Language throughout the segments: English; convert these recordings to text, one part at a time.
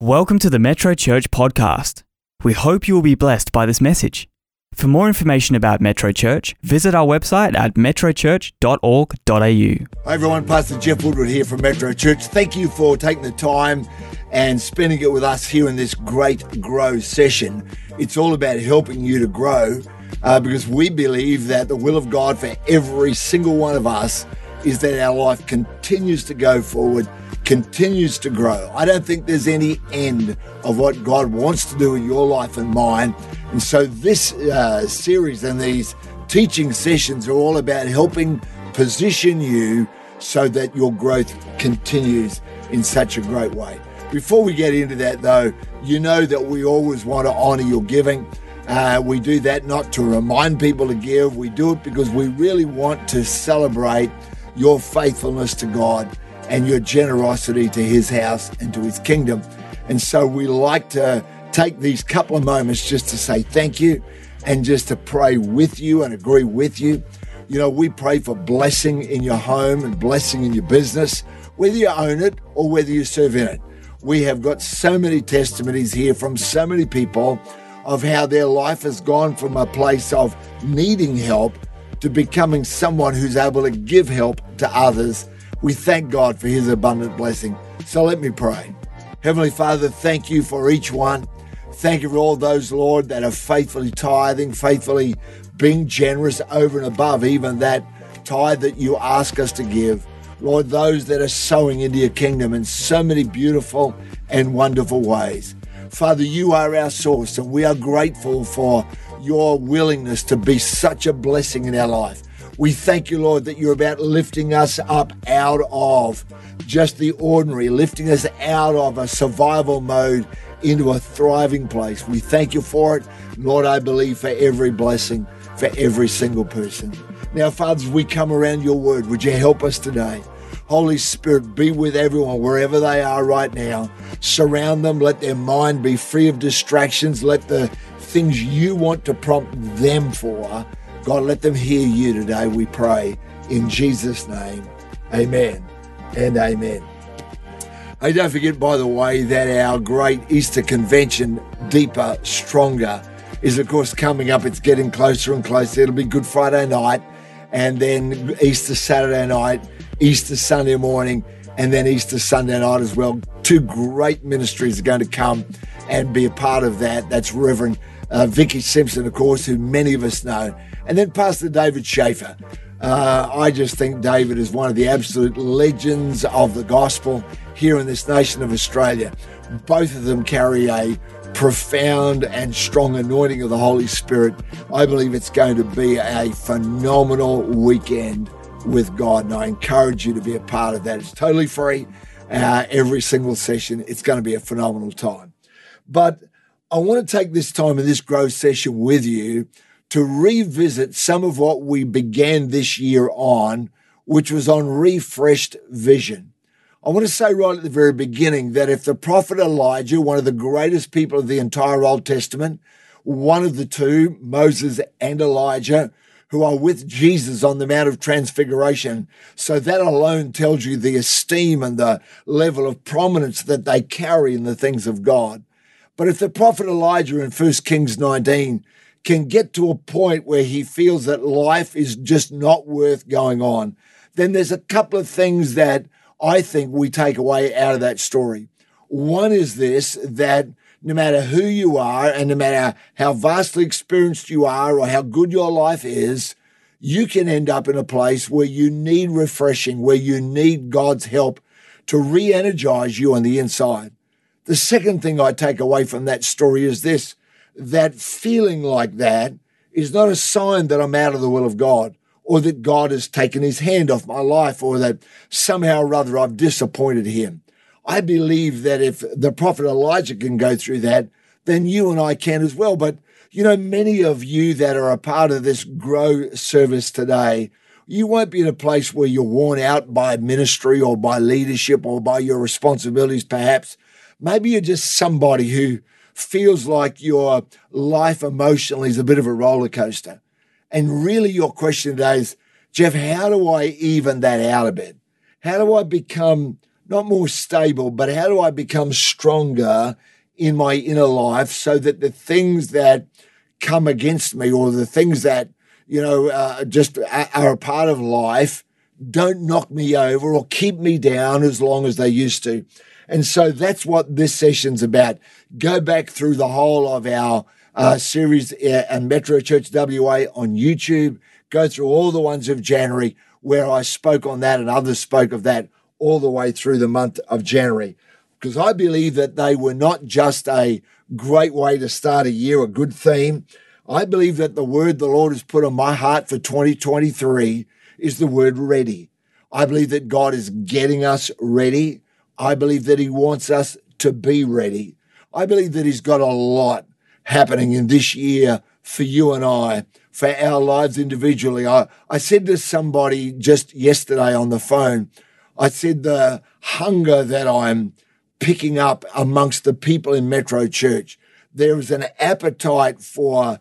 Welcome to the Metro Church podcast. We hope you will be blessed by this message. For more information about Metro Church, visit our website at metrochurch.org.au. Hi everyone, Pastor Geoff Woodward here from Metro Church. Thank you for taking the time and spending it with us here in this great grow session. It's all about helping you to grow uh, because we believe that the will of God for every single one of us is that our life continues to go forward continues to grow. I don't think there's any end of what God wants to do in your life and mine. And so, this uh, series and these teaching sessions are all about helping position you so that your growth continues in such a great way. Before we get into that, though, you know that we always want to honor your giving. Uh, we do that not to remind people to give, we do it because we really want to celebrate your faithfulness to God and your generosity to his house and to his kingdom. And so we like to take these couple of moments just to say thank you and just to pray with you and agree with you. You know, we pray for blessing in your home and blessing in your business, whether you own it or whether you serve in it. We have got so many testimonies here from so many people of how their life has gone from a place of needing help to becoming someone who's able to give help to others we thank God for his abundant blessing. So let me pray. Heavenly Father, thank you for each one. Thank you for all those, Lord, that are faithfully tithing, faithfully being generous over and above even that tithe that you ask us to give. Lord, those that are sowing into your kingdom in so many beautiful and wonderful ways. Father, you are our source, and we are grateful for your willingness to be such a blessing in our life. We thank you, Lord, that you're about lifting us up out of just the ordinary, lifting us out of a survival mode into a thriving place. We thank you for it. Lord, I believe for every blessing for every single person. Now, Father, we come around your word, would you help us today? Holy Spirit, be with everyone wherever they are right now. Surround them. Let their mind be free of distractions. Let the things you want to prompt them for God, let them hear you today, we pray. In Jesus' name, amen and amen. Hey, don't forget, by the way, that our great Easter convention, Deeper, Stronger, is of course coming up. It's getting closer and closer. It'll be Good Friday night, and then Easter Saturday night, Easter Sunday morning, and then Easter Sunday night as well. Two great ministries are going to come and be a part of that. That's Reverend uh, Vicky Simpson, of course, who many of us know, and then Pastor David Schaefer. Uh, I just think David is one of the absolute legends of the gospel here in this nation of Australia. Both of them carry a profound and strong anointing of the Holy Spirit. I believe it's going to be a phenomenal weekend with God, and I encourage you to be a part of that. It's totally free. Uh, every single session, it's going to be a phenomenal time. But I want to take this time in this growth session with you to revisit some of what we began this year on, which was on refreshed vision. I want to say right at the very beginning that if the prophet Elijah, one of the greatest people of the entire Old Testament, one of the two, Moses and Elijah, who are with Jesus on the Mount of Transfiguration. So that alone tells you the esteem and the level of prominence that they carry in the things of God. But if the prophet Elijah in 1 Kings 19 can get to a point where he feels that life is just not worth going on, then there's a couple of things that I think we take away out of that story. One is this that no matter who you are and no matter how vastly experienced you are or how good your life is, you can end up in a place where you need refreshing, where you need God's help to re energize you on the inside. The second thing I take away from that story is this that feeling like that is not a sign that I'm out of the will of God or that God has taken his hand off my life or that somehow or other I've disappointed him. I believe that if the prophet Elijah can go through that, then you and I can as well. But you know, many of you that are a part of this grow service today, you won't be in a place where you're worn out by ministry or by leadership or by your responsibilities, perhaps. Maybe you're just somebody who feels like your life emotionally is a bit of a roller coaster. And really, your question today is, Geoff, how do I even that out a bit? How do I become not more stable, but how do I become stronger in my inner life so that the things that come against me or the things that, you know, uh, just are a part of life don't knock me over or keep me down as long as they used to. And so that's what this session's about. Go back through the whole of our uh, series uh, and Metro Church WA on YouTube. Go through all the ones of January where I spoke on that and others spoke of that all the way through the month of January. Because I believe that they were not just a great way to start a year, a good theme. I believe that the word the Lord has put on my heart for 2023 is the word ready. I believe that God is getting us ready. I believe that He wants us to be ready. I believe that He's got a lot happening in this year for you and I, for our lives individually. I, I said to somebody just yesterday on the phone, I said the hunger that I'm picking up amongst the people in Metro Church, there is an appetite for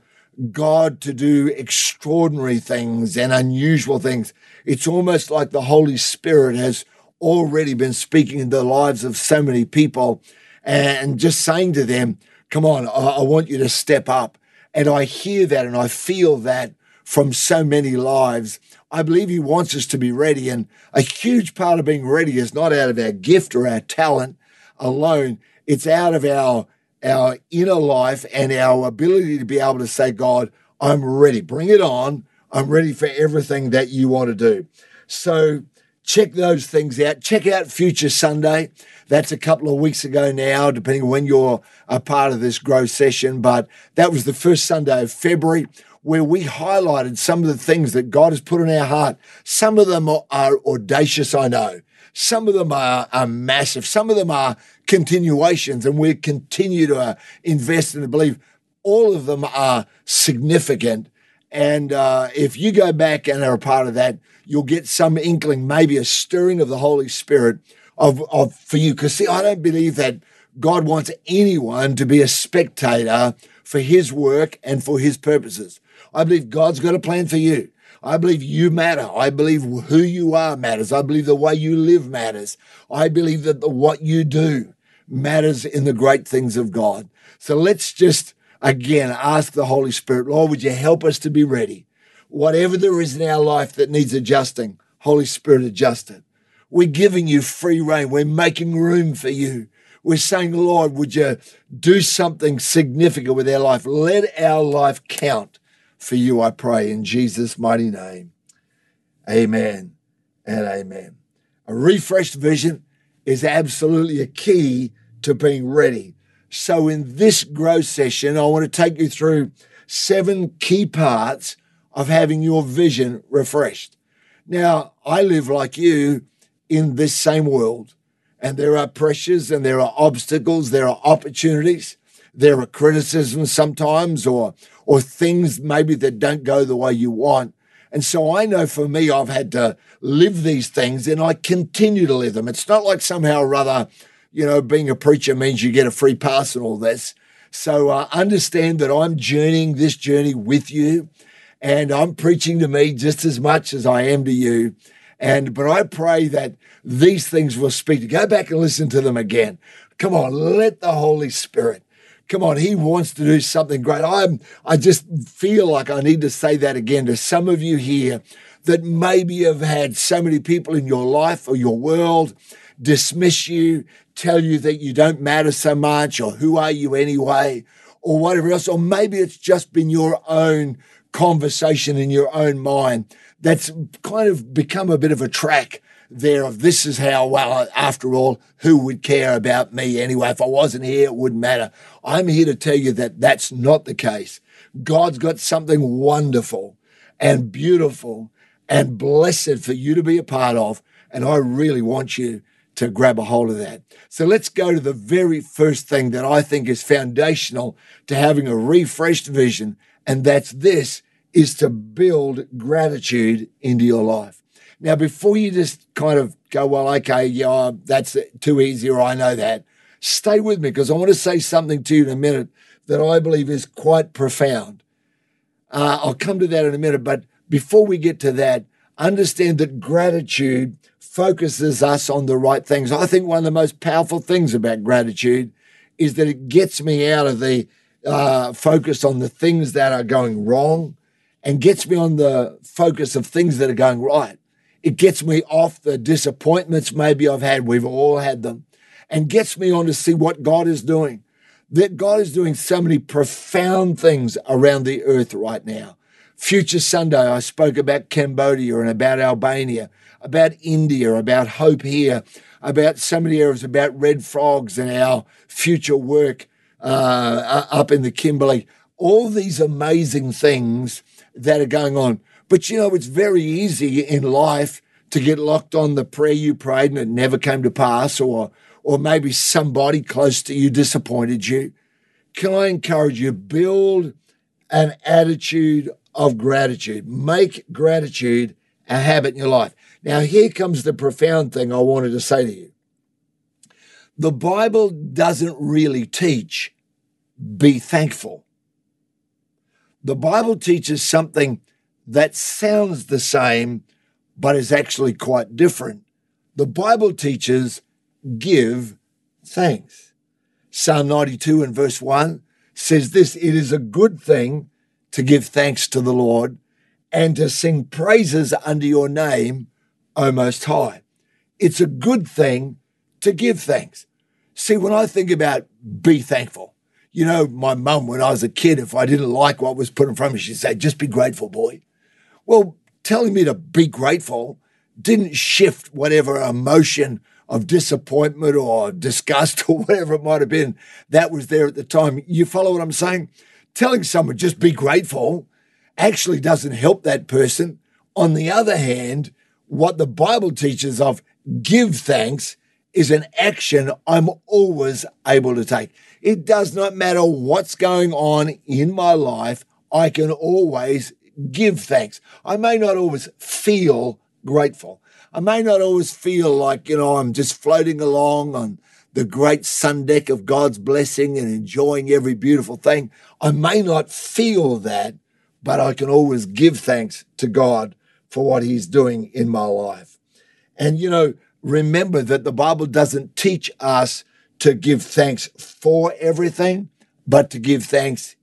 God to do extraordinary things and unusual things. It's almost like the Holy Spirit has already been speaking in the lives of so many people and just saying to them, Come on, I, want you to step up. And I hear that and I feel that from so many lives. I believe He wants us to be ready. And a huge part of being ready is not out of our gift or our talent alone, it's out of our our inner life and our ability to be able to say, God, I'm ready. Bring it on. I'm ready for everything that you want to do. So check those things out. Check out Future Sunday. That's a couple of weeks ago now, depending when you're a part of this growth session. But that was the first Sunday of February where we highlighted some of the things that God has put in our heart. Some of them are, are audacious, I know. Some of them are, are massive. Some of them are continuations, and we continue to uh, invest and believe all of them are significant. And uh, if you go back and are a part of that, you'll get some inkling, maybe a stirring of the Holy Spirit of, of for you. Because see, I don't believe that God wants anyone to be a spectator for his work and for his purposes. I believe God's got a plan for you. I believe you matter. I believe who you are matters. I believe the way you live matters. I believe that the, what you do matters in the great things of God. So let's just again ask the Holy Spirit, Lord, would you help us to be ready? Whatever there is in our life that needs adjusting, Holy Spirit, adjust it. We're giving you free reign. We're making room for you. We're saying, Lord, would you do something significant with our life? Let our life count for you, I pray, in Jesus' mighty name. Amen and amen. A refreshed vision is absolutely a key to being ready. So, in this growth session, I want to take you through seven key parts of having your vision refreshed. Now, I live like you in this same world, and there are pressures and there are obstacles, there are opportunities, there are criticisms sometimes, or or things maybe that don't go the way you want. And so I know for me, I've had to live these things and I continue to live them. It's not like somehow or other, you know, being a preacher means you get a free pass and all this. So uh, understand that I'm journeying this journey with you and I'm preaching to me just as much as I am to you. And, but I pray that these things will speak to go back and listen to them again. Come on, let the Holy Spirit Come on, he wants to do something great. I'm I just feel like I need to say that again to some of you here that maybe have had so many people in your life or your world dismiss you, tell you that you don't matter so much or who are you anyway or whatever else or maybe it's just been your own conversation in your own mind that's kind of become a bit of a track there of this is how well after all who would care about me anyway? If i wasn't here it wouldn't matter. I'm here to tell you that that's not the case. God's got something wonderful and beautiful and blessed for you to be a part of and i really want you to grab a hold of that. So let's go to the very first thing that i think is foundational to having a refreshed vision and that's this is to build gratitude into your life now, before you just kind of go, well, okay, yeah, that's too easy, or I know that, stay with me because I want to say something to you in a minute that I believe is quite profound. Uh, I'll come to that in a minute, but before we get to that, understand that gratitude focuses us on the right things. I think one of the most powerful things about gratitude is that it gets me out of the uh, focus on the things that are going wrong and gets me on the focus of things that are going right. It gets me off the disappointments maybe I've had. We've all had them. And gets me on to see what God is doing. That God is doing so many profound things around the earth right now. Future Sunday, I spoke about Cambodia and about Albania, about India, about hope here, about so many areas, about red frogs and our future work uh, up in the Kimberley. All these amazing things that are going on. But you know, it's very easy in life to get locked on the prayer you prayed and it never came to pass, or or maybe somebody close to you disappointed you. Can I encourage you build an attitude of gratitude? Make gratitude a habit in your life. Now, here comes the profound thing I wanted to say to you. The Bible doesn't really teach be thankful. The Bible teaches something that sounds the same, but is actually quite different. The Bible teaches give thanks. Psalm 92 and verse 1 says this It is a good thing to give thanks to the Lord and to sing praises under your name, O Most High. It's a good thing to give thanks. See, when I think about be thankful, you know, my mum, when I was a kid, if I didn't like what was put in front of me, she'd say, just be grateful, boy. Well, telling me to be grateful didn't shift whatever emotion of disappointment or disgust or whatever it might have been that was there at the time. You follow what I'm saying? Telling someone just be grateful actually doesn't help that person. On the other hand, what the Bible teaches of give thanks is an action I'm always able to take. It does not matter what's going on in my life, I can always give thanks. I may not always feel grateful. I may not always feel like, you know, I'm just floating along on the great sun deck of God's blessing and enjoying every beautiful thing. I may not feel that, but I can always give thanks to God for what He's doing in my life. And, you know, remember that the Bible doesn't teach us to give thanks for everything, but to give thanks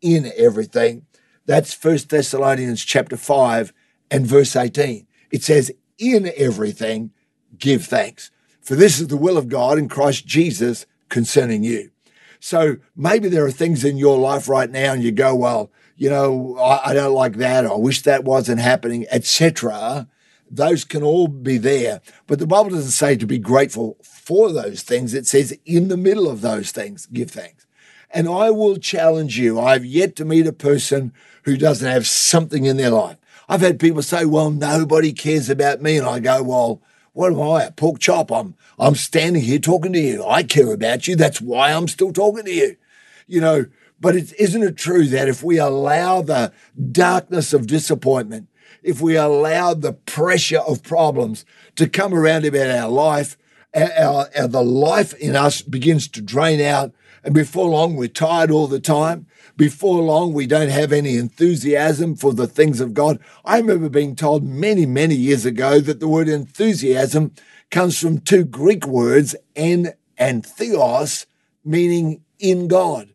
in everything. That's First Thessalonians chapter 5 and verse 18. It says, In everything, give thanks. For this is the will of God in Christ Jesus concerning you. So maybe there are things in your life right now and you go, well, you know, I, I don't like that. I wish that wasn't happening, etc those can all be there. But the Bible doesn't say to be grateful for those things. It says in the middle of those things, give thanks. And I will challenge you. I've yet to meet a person who doesn't have something in their life. I've had people say, well, nobody cares about me. And I go, well, what am I? A pork chop. I'm, I'm standing here talking to you. I care about you. That's why I'm still talking to you. You know, but isn't it true that if we allow the darkness of disappointment, if we allow the pressure of problems to come around about our life, our, our, the life in us begins to drain out. And before long, we're tired all the time. Before long, we don't have any enthusiasm for the things of God. I remember being told many, many years ago that the word enthusiasm comes from two Greek words, en and theos, meaning in God.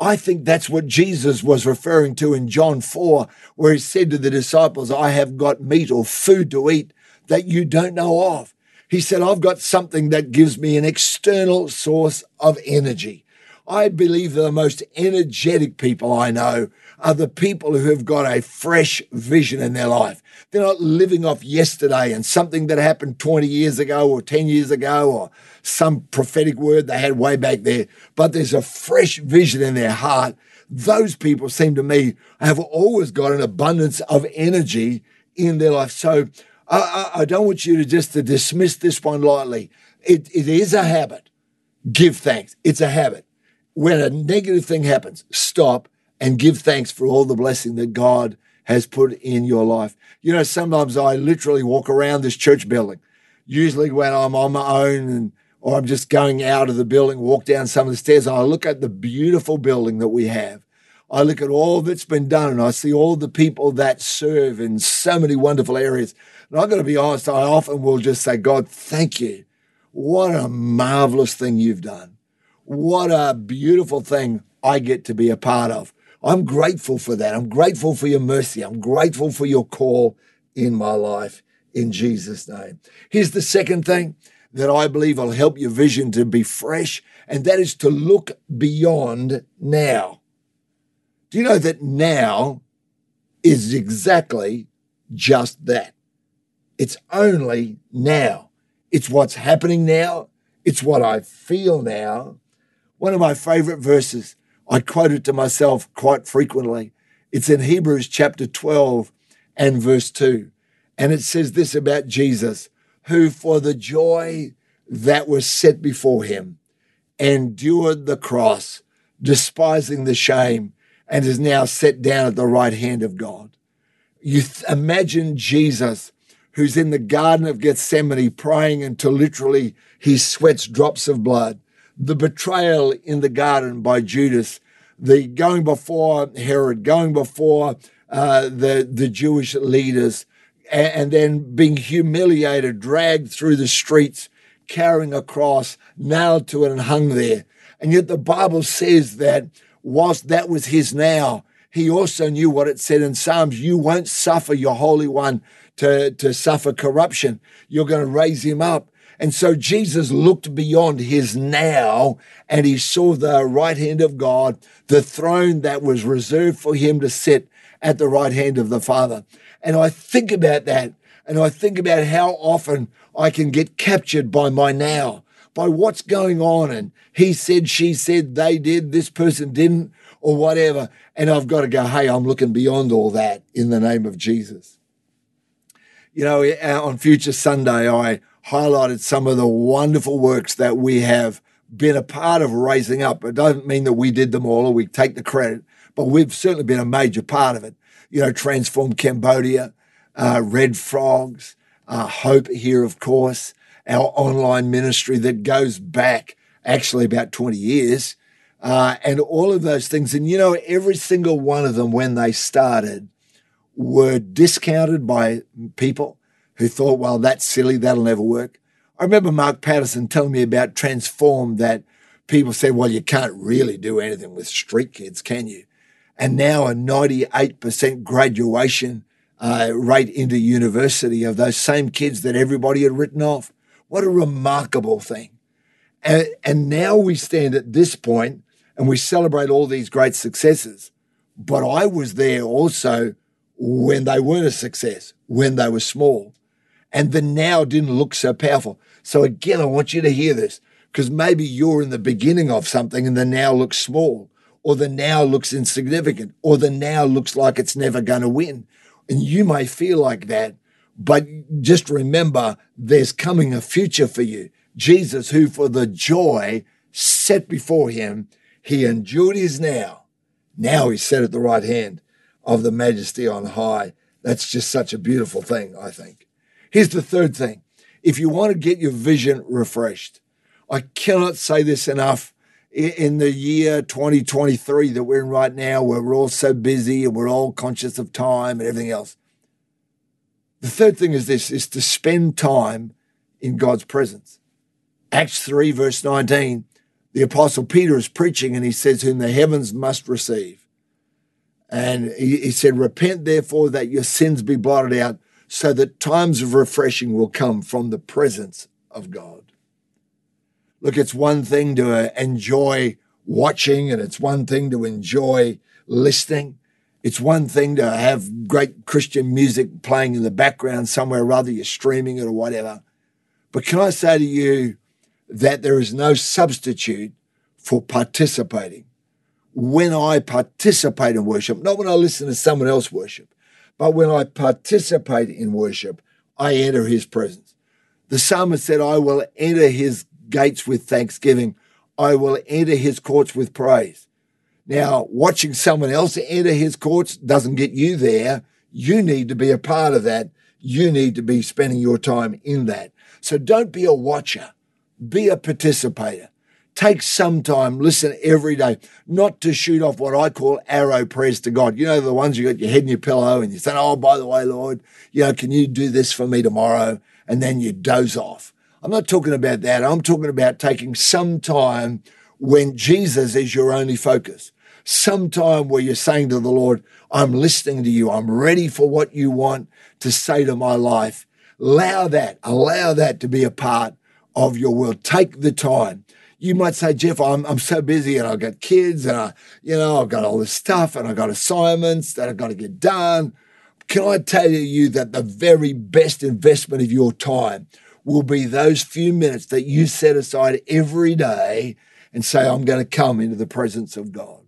I think that's what Jesus was referring to in John 4, where he said to the disciples, I have got meat or food to eat that you don't know of. He said, I've got something that gives me an external source of energy. I believe the most energetic people I know are the people who have got a fresh vision in their life. They're not living off yesterday and something that happened 20 years ago or 10 years ago or some prophetic word they had way back there, but there's a fresh vision in their heart. Those people seem to me have always got an abundance of energy in their life. So I, I don't want you to just to dismiss this one lightly. It, it is a habit. Give thanks. It's a habit. When a negative thing happens, stop and give thanks for all the blessing that God has put in your life. You know, sometimes I literally walk around this church building, usually when I'm on my own and or I'm just going out of the building, walk down some of the stairs, I look at the beautiful building that we have. I look at all that's been done and I see all the people that serve in so many wonderful areas. And I've got to be honest, I often will just say, God, thank you. What a marvelous thing you've done. What a beautiful thing I get to be a part of. I'm grateful for that. I'm grateful for your mercy. I'm grateful for your call in my life in Jesus' name. Here's the second thing that I believe will help your vision to be fresh, and that is to look beyond now. Do you know that now is exactly just that? It's only now. It's what's happening now. It's what I feel now. One of my favorite verses, I quote it to myself quite frequently. It's in Hebrews chapter 12 and verse 2. And it says this about Jesus, who for the joy that was set before him endured the cross, despising the shame, and is now set down at the right hand of God. You th- imagine Jesus, who's in the Garden of Gethsemane praying until literally he sweats drops of blood, the betrayal in the garden by Judas, the going before Herod, going before uh, the, the Jewish leaders, and, and then being humiliated, dragged through the streets, carrying a cross, nailed to it, and hung there. And yet the Bible says that whilst that was his now, he also knew what it said in Psalms you won't suffer your Holy One to, to suffer corruption. You're going to raise him up. And so Jesus looked beyond his now and he saw the right hand of God, the throne that was reserved for him to sit at the right hand of the Father. And I think about that and I think about how often I can get captured by my now, by what's going on. And he said, she said, they did, this person didn't, or whatever. And I've got to go, hey, I'm looking beyond all that in the name of Jesus. You know, on Future Sunday, I highlighted some of the wonderful works that we have been a part of raising up. It doesn't mean that we did them all or we take the credit, but we've certainly been a major part of it. You know, Transform Cambodia, uh, Red Frogs, uh, Hope here, of course, our online ministry that goes back actually about 20 years, uh, and all of those things. And you know, every single one of them when they started were discounted by people who thought, well, that's silly, that'll never work. I remember Mark Patterson telling me about Transform that people said, well, you can't really do anything with street kids, can you? And now a 98% graduation uh, rate into university of those same kids that everybody had written off. What a remarkable thing. And, and now we stand at this point and we celebrate all these great successes. But I was there also when they weren't a success, when they were small. And the now didn't look so powerful. So again, I want you to hear this because maybe you're in the beginning of something and the now looks small, or the now looks insignificant, or the now looks like it's never going to win. And you may feel like that, but just remember there's coming a future for you. Jesus, who for the joy set before him, he endured his now. Now he's set at the right hand of the majesty on high. That's just such a beautiful thing, I think. Here's the third thing. If you want to get your vision refreshed, I cannot say this enough in the year 2023 that we're in right now, where we're all so busy and we're all conscious of time and everything else. The third thing is this is to spend time in God's presence. Acts 3, verse 19, the Apostle Peter is preaching and he says, Whom the heavens must receive. And he, he said, Repent therefore that your sins be blotted out, so that times of refreshing will come from the presence of God. Look, it's one thing to uh, enjoy watching and it's one thing to enjoy listening. It's one thing to have great Christian music playing in the background somewhere, rather you're streaming it or whatever. But can I say to you that there is no substitute for participating? When I participate in worship, not when I listen to someone else worship, but when I participate in worship, I enter his presence. The psalmist said, I will enter his gates with thanksgiving. I will enter his courts with praise. Now, watching someone else enter his courts doesn't get you there. You need to be a part of that. You need to be spending your time in that. So don't be a watcher. Be a participator. Take some time, listen every day, not to shoot off what I call arrow prayers to God. You know, the ones you got your head in your pillow and you say, Oh, by the way, Lord, you know, can you do this for me tomorrow? And then you doze off. I'm not talking about that. I'm talking about taking some time when Jesus is your only focus. Some time where you're saying to the Lord, I'm listening to you. I'm ready for what you want to say to my life. Allow that, allow that to be a part of your world. Take the time you might say, Geoff, I'm, I'm so busy and I've got kids and I, you know, I've got all this stuff and I've got assignments that I've got to get done. Can I tell you that the very best investment of your time will be those few minutes that you set aside every day and say, I'm going to come into the presence of God?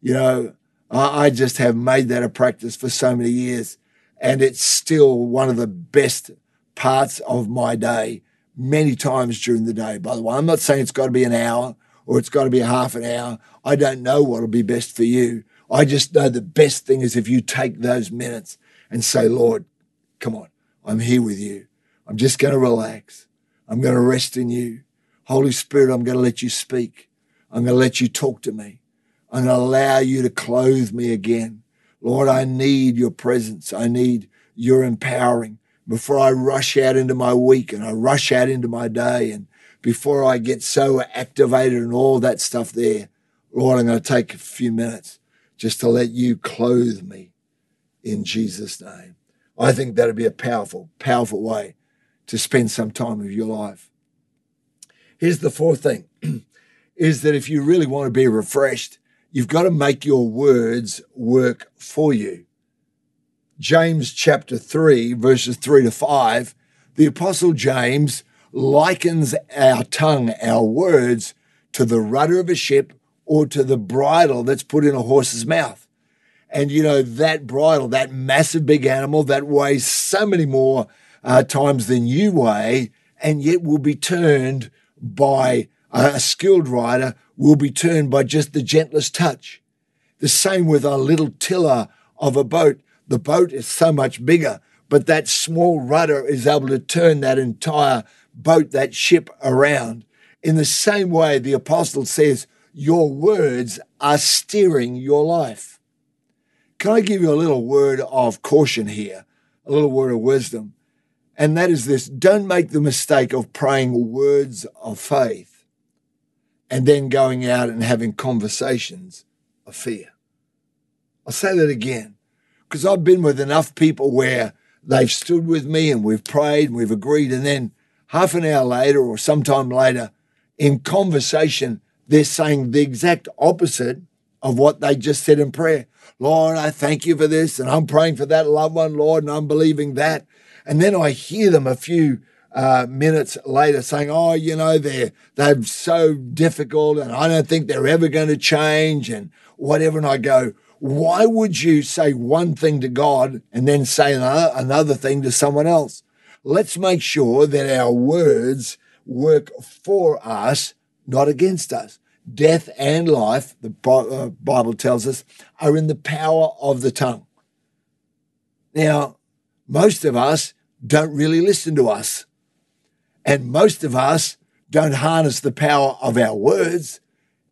You know, I, I just have made that a practice for so many years and it's still one of the best parts of my day many times during the day, by the way. I'm not saying it's got to be an hour or it's got to be a half an hour. I don't know what'll be best for you. I just know the best thing is if you take those minutes and say, Lord, come on, I'm here with you. I'm just going to relax. I'm going to rest in you. Holy Spirit, I'm going to let you speak. I'm going to let you talk to me. I'm going to allow you to clothe me again. Lord, I need your presence. I need your empowering before I rush out into my week and I rush out into my day and before I get so activated and all that stuff there, Lord, I'm going to take a few minutes just to let you clothe me in Jesus' name. I think that'd be a powerful, powerful way to spend some time of your life. Here's the fourth thing is that if you really want to be refreshed, you've got to make your words work for you. James chapter 3, verses 3 to 5, the Apostle James likens our tongue, our words, to the rudder of a ship or to the bridle that's put in a horse's mouth. And you know, that bridle, that massive big animal that weighs so many more uh, times than you weigh, and yet will be turned by a skilled rider, will be turned by just the gentlest touch. The same with a little tiller of a boat the boat is so much bigger, but that small rudder is able to turn that entire boat, that ship around. In the same way, the apostle says, Your words are steering your life. Can I give you a little word of caution here, a little word of wisdom? And that is this don't make the mistake of praying words of faith and then going out and having conversations of fear. I'll say that again because I've been with enough people where they've stood with me and we've prayed and we've agreed. And then half an hour later or sometime later, in conversation, they're saying the exact opposite of what they just said in prayer. Lord, I thank you for this. And I'm praying for that loved one, Lord, and I'm believing that. And then I hear them a few uh, minutes later saying, "Oh, you know, they're they're so difficult, and I don't think they're ever going to change, and whatever." And I go, why would you say one thing to God and then say another, another thing to someone else? Let's make sure that our words work for us, not against us. Death and life, the uh, Bible tells us, are in the power of the tongue. Now, most of us don't really listen to us. And most of us don't harness the power of our words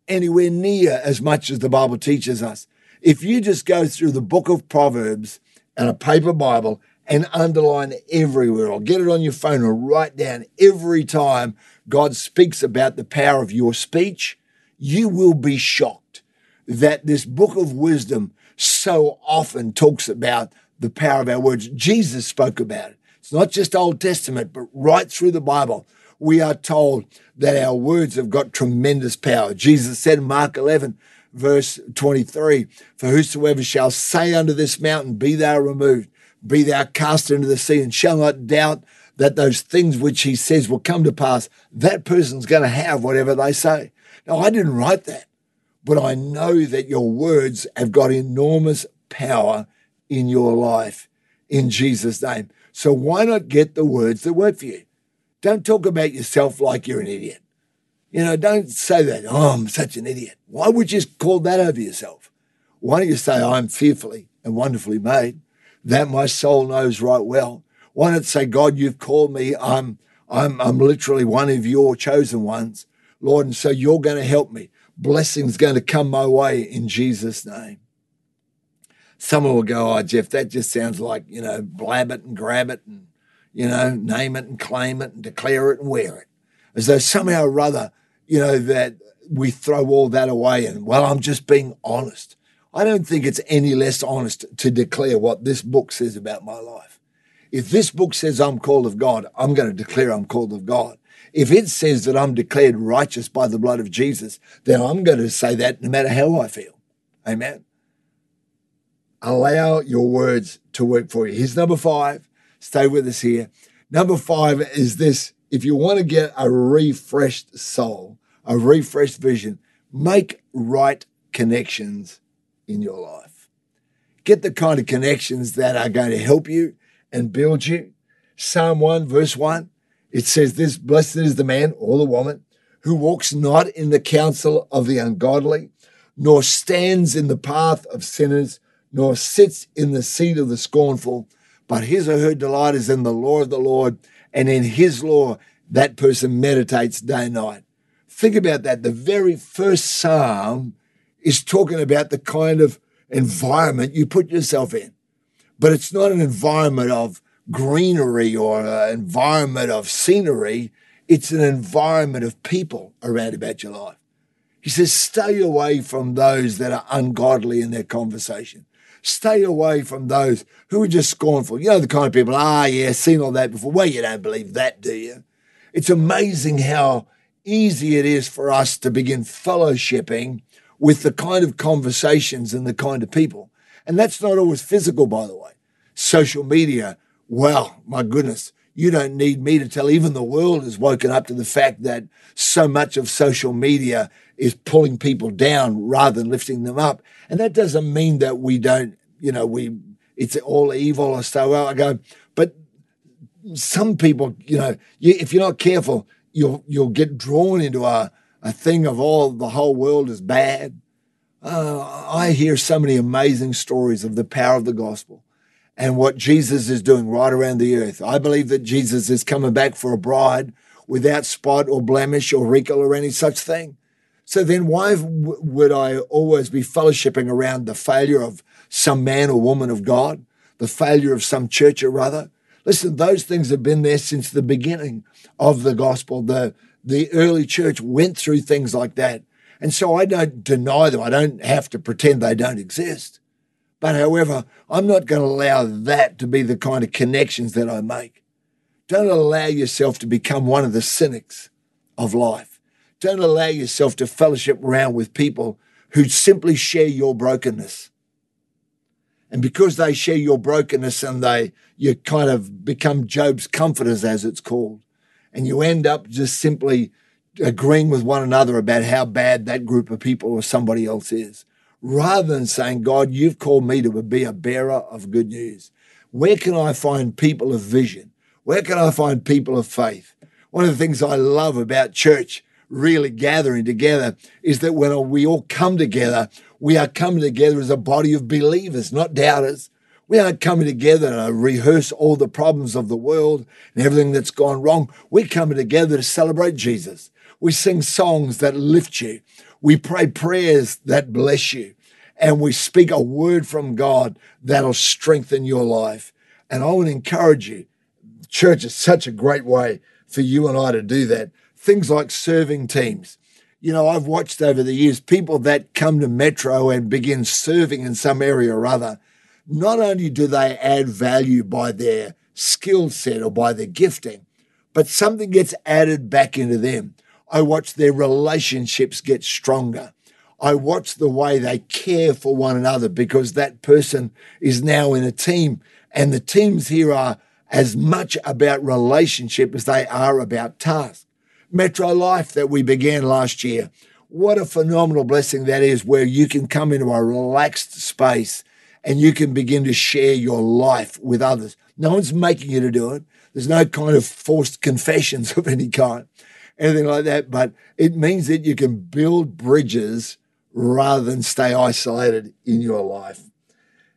anywhere near as much as the Bible teaches us. If you just go through the book of Proverbs and a paper Bible and underline everywhere, or get it on your phone and write down every time God speaks about the power of your speech, you will be shocked that this book of wisdom so often talks about the power of our words. Jesus spoke about it. It's not just Old Testament, but right through the Bible, we are told that our words have got tremendous power. Jesus said in Mark 11, verse 23 For whosoever shall say unto this mountain, Be thou removed, be thou cast into the sea, and shall not doubt that those things which he says will come to pass, that person's going to have whatever they say. Now, I didn't write that, but I know that your words have got enormous power in your life in Jesus' name. So why not get the words that work for you? Don't talk about yourself like you're an idiot. You know, don't say that, oh, I'm such an idiot. Why would you call that over yourself? Why don't you say, I'm fearfully and wonderfully made? That my soul knows right well. Why not say, God, you've called me. I'm, I'm, I'm literally one of your chosen ones. Lord. And so you're going to help me. Blessing's going to come my way in Jesus' name. Someone will go, Oh, Geoff, that just sounds like, you know, blab it and grab it and, you know, name it and claim it and declare it and wear it. As though somehow or other, you know, that we throw all that away and, well, I'm just being honest. I don't think it's any less honest to declare what this book says about my life. If this book says I'm called of God, I'm going to declare I'm called of God. If it says that I'm declared righteous by the blood of Jesus, then I'm going to say that no matter how I feel. Amen. Allow your words to work for you. Here's number five. Stay with us here. Number five is this if you want to get a refreshed soul, a refreshed vision, make right connections in your life. Get the kind of connections that are going to help you and build you. Psalm 1, verse 1, it says this Blessed is the man or the woman who walks not in the counsel of the ungodly, nor stands in the path of sinners, nor sits in the seat of the scornful, but his or her delight is in the law of the Lord, and in his law that person meditates day and night. Think about that. The very first psalm is talking about the kind of environment you put yourself in. But it's not an environment of greenery or an environment of scenery. It's an environment of people around about your life. He says, stay away from those that are ungodly in their conversation. Stay away from those who are just scornful. You know, the kind of people, ah, yeah, seen all that before. Well, you don't believe that, do you? It's amazing how easy it is for us to begin fellowshipping with the kind of conversations and the kind of people. And that's not always physical, by the way. Social media, well, my goodness, you don't need me to tell. Even the world has woken up to the fact that so much of social media is pulling people down rather than lifting them up. And that doesn't mean that we don't, you know, we, it's all evil or so. Well, I go, but some people, you know, you, if you're not careful, you'll, you'll get drawn into a, a thing of all the whole world is bad. Uh, I hear so many amazing stories of the power of the gospel and what Jesus is doing right around the earth. I believe that Jesus is coming back for a bride without spot or blemish or wrinkle or any such thing. So then why w- would I always be fellowshipping around the failure of some man or woman of God, the failure of some church or other? Listen, those things have been there since the beginning of the gospel. The, the early church went through things like that. And so I don't deny them. I don't have to pretend they don't exist. But however, I'm not going to allow that to be the kind of connections that I make. Don't allow yourself to become one of the cynics of life. Don't allow yourself to fellowship around with people who simply share your brokenness. And because they share your brokenness and they, you kind of become Job's comforters, as it's called, and you end up just simply agreeing with one another about how bad that group of people or somebody else is, rather than saying, God, you've called me to be a bearer of good news. Where can I find people of vision? Where can I find people of faith? One of the things I love about church really gathering together is that when we all come together, we are coming together as a body of believers, not doubters. We aren't coming together to rehearse all the problems of the world and everything that's gone wrong. We're coming together to celebrate Jesus. We sing songs that lift you. We pray prayers that bless you. And we speak a word from God that'll strengthen your life. And I to encourage you. Church is such a great way for you and I to do that. Things like serving teams. You know, I've watched over the years people that come to Metro and begin serving in some area or other not only do they add value by their skill set or by their gifting, but something gets added back into them. I watch their relationships get stronger. I watch the way they care for one another because that person is now in a team. And the teams here are as much about relationship as they are about task. Metro Life that we began last year. What a phenomenal blessing that is, where you can come into a relaxed space and you can begin to share your life with others. No one's making you to do it. There's no kind of forced confessions of any kind, anything like that. But it means that you can build bridges rather than stay isolated in your life.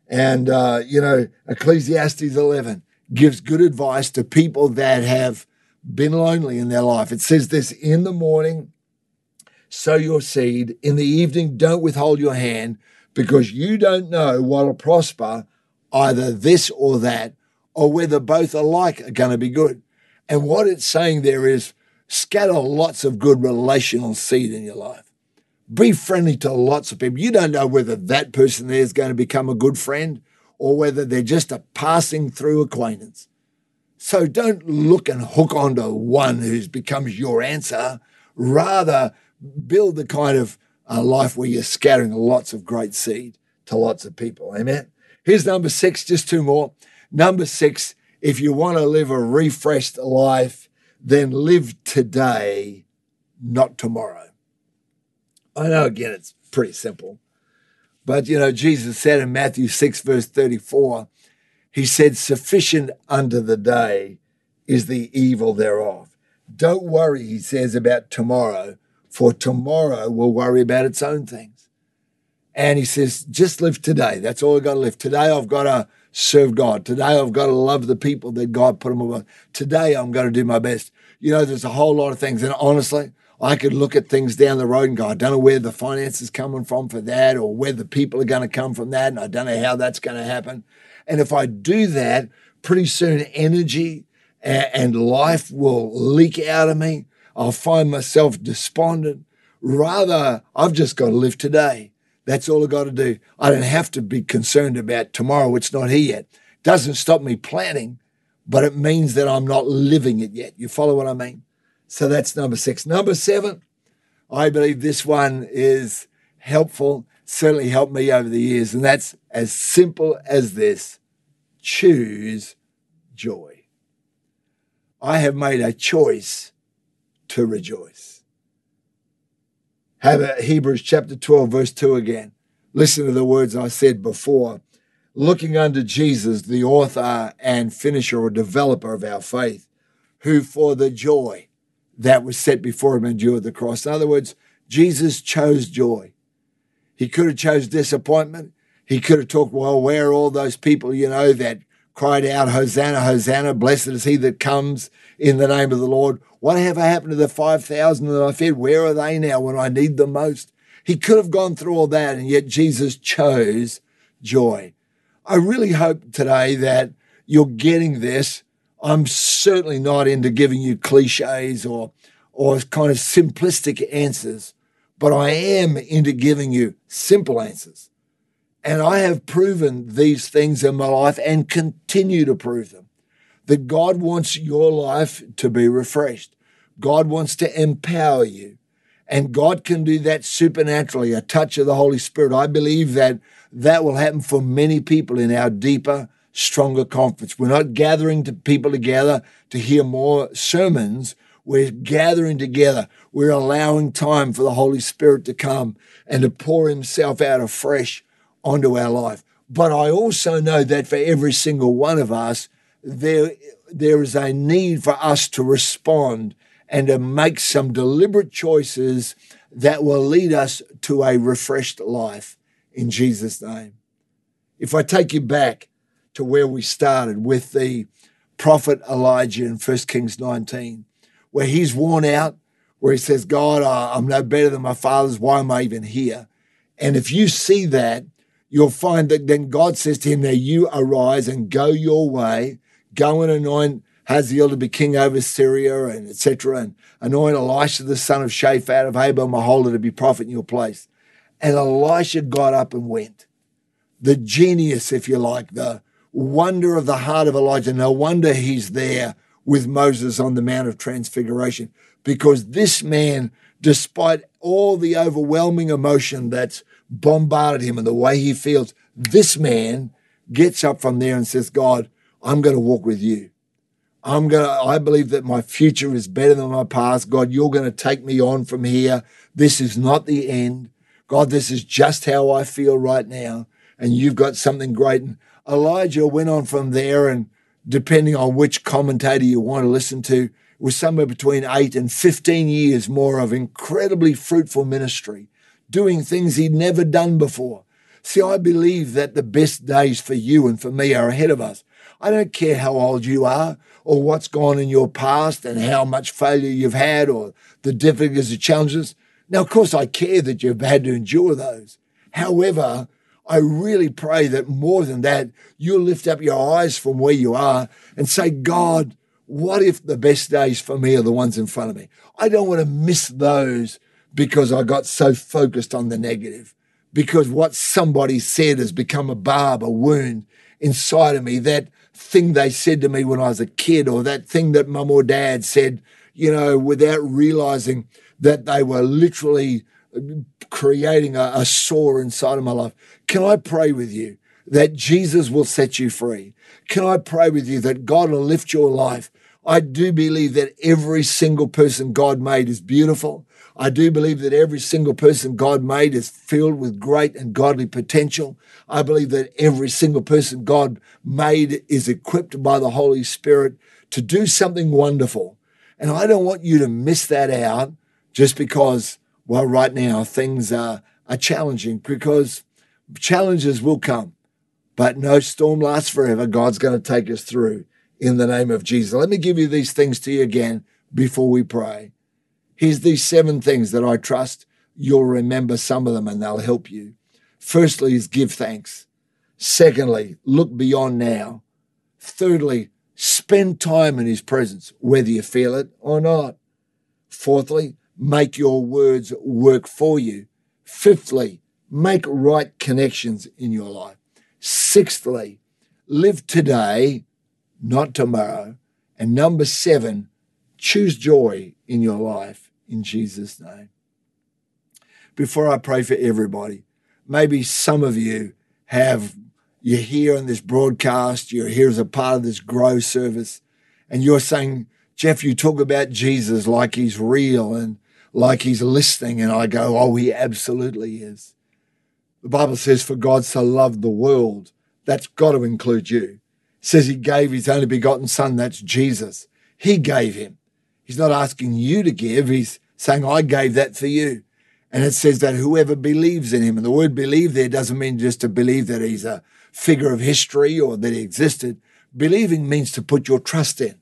And, uh, you know, Ecclesiastes 11 gives good advice to people that have been lonely in their life. It says this in the morning, sow your seed. In the evening, don't withhold your hand because you don't know what'll prosper, either this or that, or whether both alike are going to be good. And what it's saying there is scatter lots of good relational seed in your life. Be friendly to lots of people. You don't know whether that person there is going to become a good friend or whether they're just a passing through acquaintance. So don't look and hook onto one who becomes your answer. Rather, build the kind of uh, life where you're scattering lots of great seed to lots of people. Amen. Here's number six, just two more. Number six, if you want to live a refreshed life, then live today, not tomorrow. I know, again, it's pretty simple. But, you know, Jesus said in Matthew 6, verse 34, He said, Sufficient unto the day is the evil thereof. Don't worry, he says, about tomorrow, for tomorrow will worry about its own things. And he says, just live today. That's all I've got to live. Today I've got to serve God. Today I've got to love the people that God put them above. Today I'm going to do my best. You know, there's a whole lot of things. And honestly, I could look at things down the road and go, I don't know where the finance is coming from for that or where the people are going to come from that. And I don't know how that's going to happen. And if I do that, pretty soon energy and life will leak out of me. I'll find myself despondent. Rather, I've just got to live today. That's all I've got to do. I don't have to be concerned about tomorrow. It's not here yet. Doesn't stop me planning, but it means that I'm not living it yet. You follow what I mean? So that's number six. Number seven, I believe this one is helpful, certainly helped me over the years, and that's as simple as this choose joy. I have made a choice to rejoice. Have a Hebrews chapter 12, verse 2 again. Listen to the words I said before. Looking unto Jesus, the author and finisher or developer of our faith, who for the joy that was set before him endured the cross. In other words, Jesus chose joy. He could have chose disappointment. He could have talked, well, where are all those people, you know, that cried out, Hosanna, Hosanna, blessed is he that comes in the name of the Lord. Whatever happened to the 5,000 that I fed? Where are they now when I need them most? He could have gone through all that, and yet Jesus chose joy. I really hope today that you're getting this I'm certainly not into giving you cliches or or kind of simplistic answers, but I am into giving you simple answers. And I have proven these things in my life and continue to prove them. That God wants your life to be refreshed. God wants to empower you. And God can do that supernaturally, a touch of the Holy Spirit. I believe that that will happen for many people in our deeper stronger conference. We're not gathering to people together to hear more sermons. We're gathering together. We're allowing time for the Holy Spirit to come and to pour Himself out afresh onto our life. But I also know that for every single one of us, there, there is a need for us to respond and to make some deliberate choices that will lead us to a refreshed life in Jesus' name. If I take you back to where we started with the prophet Elijah in 1 Kings 19, where he's worn out, where he says, God, I'm no better than my fathers. Why am I even here? And if you see that, you'll find that then God says to him, Now you arise and go your way, go and anoint Hazael to be king over Syria, and etc., and anoint Elisha the son of Shaphat of Abel Meholah to be prophet in your place. And Elisha got up and went. The genius, if you like, the wonder of the heart of Elijah. No wonder he's there with Moses on the Mount of Transfiguration because this man, despite all the overwhelming emotion that's bombarded him and the way he feels, this man gets up from there and says, God, I'm going to walk with you. I'm going to, I believe that my future is better than my past. God, you're going to take me on from here. This is not the end. God, this is just how I feel right now. And you've got something great. And Elijah went on from there, and depending on which commentator you want to listen to, was somewhere between eight and 15 years more of incredibly fruitful ministry, doing things he'd never done before. See, I believe that the best days for you and for me are ahead of us. I don't care how old you are or what's gone in your past and how much failure you've had or the difficulties, the challenges. Now, of course, I care that you've had to endure those. However, I really pray that more than that, you'll lift up your eyes from where you are and say, God, what if the best days for me are the ones in front of me? I don't want to miss those because I got so focused on the negative, because what somebody said has become a barb, a wound inside of me. That thing they said to me when I was a kid, or that thing that mum or dad said, you know, without realizing that they were literally creating a, a sore inside of my life. Can I pray with you that Jesus will set you free? Can I pray with you that God will lift your life? I do believe that every single person God made is beautiful. I do believe that every single person God made is filled with great and godly potential. I believe that every single person God made is equipped by the Holy Spirit to do something wonderful. And I don't want you to miss that out just because well, right now things are, are challenging because challenges will come, but no storm lasts forever. God's going to take us through in the name of Jesus. Let me give you these things to you again before we pray. Here's these seven things that I trust you'll remember some of them and they'll help you. Firstly, is give thanks. Secondly, look beyond now. Thirdly, spend time in his presence, whether you feel it or not. Fourthly, make your words work for you. Fifthly, make right connections in your life. Sixthly, live today, not tomorrow. And number seven, choose joy in your life in Jesus' name. Before I pray for everybody, maybe some of you have, you're here on this broadcast, you're here as a part of this grow service, and you're saying, Geoff, you talk about Jesus like he's real and like he's listening. And I go, Oh, he absolutely is. The Bible says, For God so loved the world. That's got to include you. It says he gave his only begotten son. That's Jesus. He gave him. He's not asking you to give. He's saying, I gave that for you. And it says that whoever believes in him, and the word believe there doesn't mean just to believe that he's a figure of history or that he existed. Believing means to put your trust in.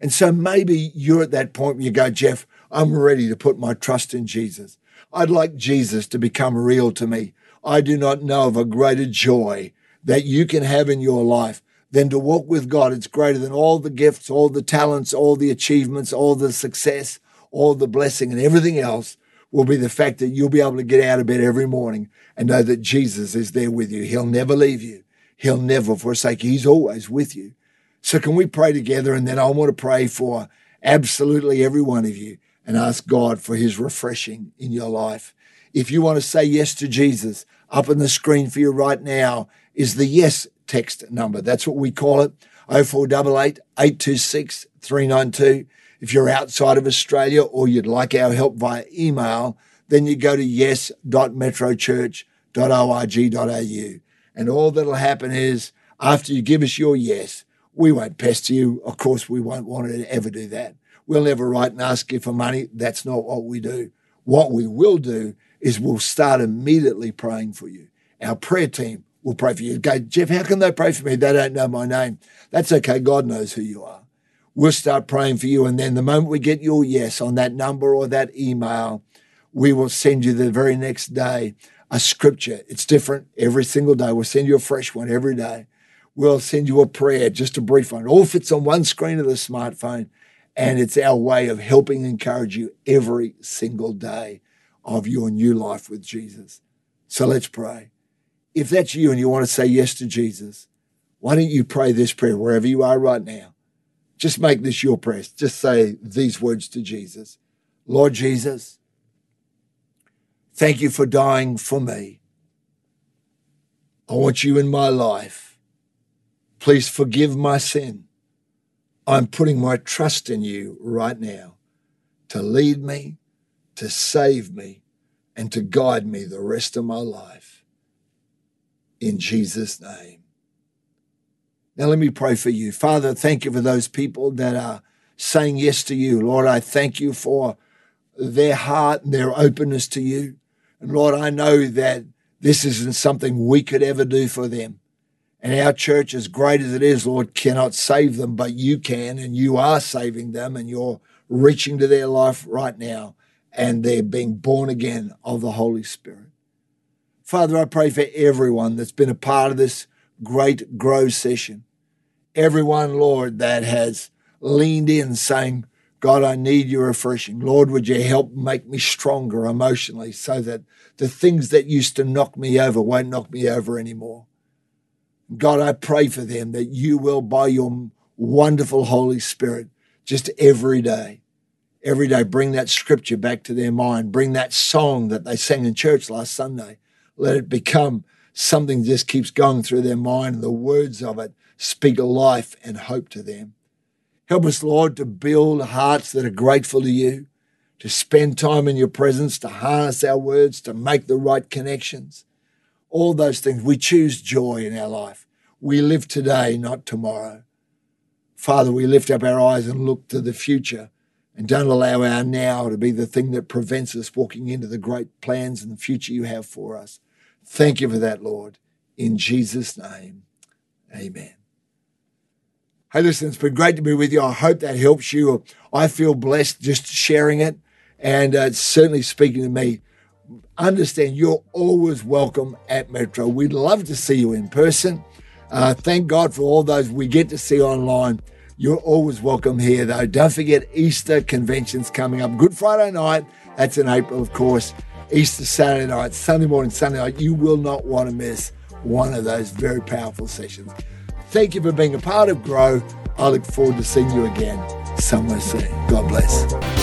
And so maybe you're at that point where you go, Geoff, I'm ready to put my trust in Jesus. I'd like Jesus to become real to me. I do not know of a greater joy that you can have in your life than to walk with God. It's greater than all the gifts, all the talents, all the achievements, all the success, all the blessing, and everything else will be the fact that you'll be able to get out of bed every morning and know that Jesus is there with you. He'll never leave you. He'll never forsake you. He's always with you. So can we pray together? And then I want to pray for absolutely every one of you and ask God for his refreshing in your life. If you want to say yes to Jesus, up on the screen for you right now is the yes text number. That's what we call it 0488 826 392. If you're outside of Australia or you'd like our help via email, then you go to yes.metrochurch.org.au. And all that'll happen is after you give us your yes, we won't pester you. Of course, we won't want to ever do that. We'll never write and ask you for money. That's not what we do. What we will do is we'll start immediately praying for you. Our prayer team will pray for you. Go, Geoff, how can they pray for me? They don't know my name. That's okay. God knows who you are. We'll start praying for you. And then the moment we get your yes on that number or that email, we will send you the very next day a scripture. It's different every single day. We'll send you a fresh one every day. We'll send you a prayer, just a brief one. It all fits on one screen of the smartphone. And it's our way of helping encourage you every single day of your new life with Jesus. So let's pray. If that's you and you want to say yes to Jesus, why don't you pray this prayer wherever you are right now? Just make this your prayer. Just say these words to Jesus Lord Jesus, thank you for dying for me. I want you in my life. Please forgive my sin. I'm putting my trust in you right now to lead me, to save me, and to guide me the rest of my life. In Jesus' name. Now, let me pray for you. Father, thank you for those people that are saying yes to you. Lord, I thank you for their heart and their openness to you. And Lord, I know that this isn't something we could ever do for them. And our church, as great as it is, Lord, cannot save them, but you can, and you are saving them, and you're reaching to their life right now. and they're being born again of the Holy Spirit. Father, I pray for everyone that's been a part of this great grow session. Everyone, Lord, that has leaned in saying, God, I need your refreshing. Lord, would you help make me stronger emotionally so that the things that used to knock me over won't knock me over anymore? God, I pray for them that you will, by your wonderful Holy Spirit, just every day, every day, bring that scripture back to their mind, bring that song that they sang in church last Sunday. Let it become something that just keeps going through their mind, and the words of it speak life and hope to them. Help us, Lord, to build hearts that are grateful to you, to spend time in your presence, to harness our words, to make the right connections. All those things. We choose joy in our life. We live today, not tomorrow. Father, we lift up our eyes and look to the future and don't allow our now to be the thing that prevents us walking into the great plans and the future you have for us. Thank you for that, Lord. In Jesus' name, amen. Hey, listen, it's been great to be with you. I hope that helps you. I feel blessed just sharing it, and uh, certainly speaking to me. Understand you're always welcome at Metro. We'd love to see you in person. Uh, thank God for all those we get to see online. You're always welcome here, though. Don't forget Easter conventions coming up. Good Friday night. That's in April, of course. Easter Saturday night, Sunday morning, Sunday night. You will not want to miss one of those very powerful sessions. Thank you for being a part of Grow. I look forward to seeing you again somewhere soon. God bless.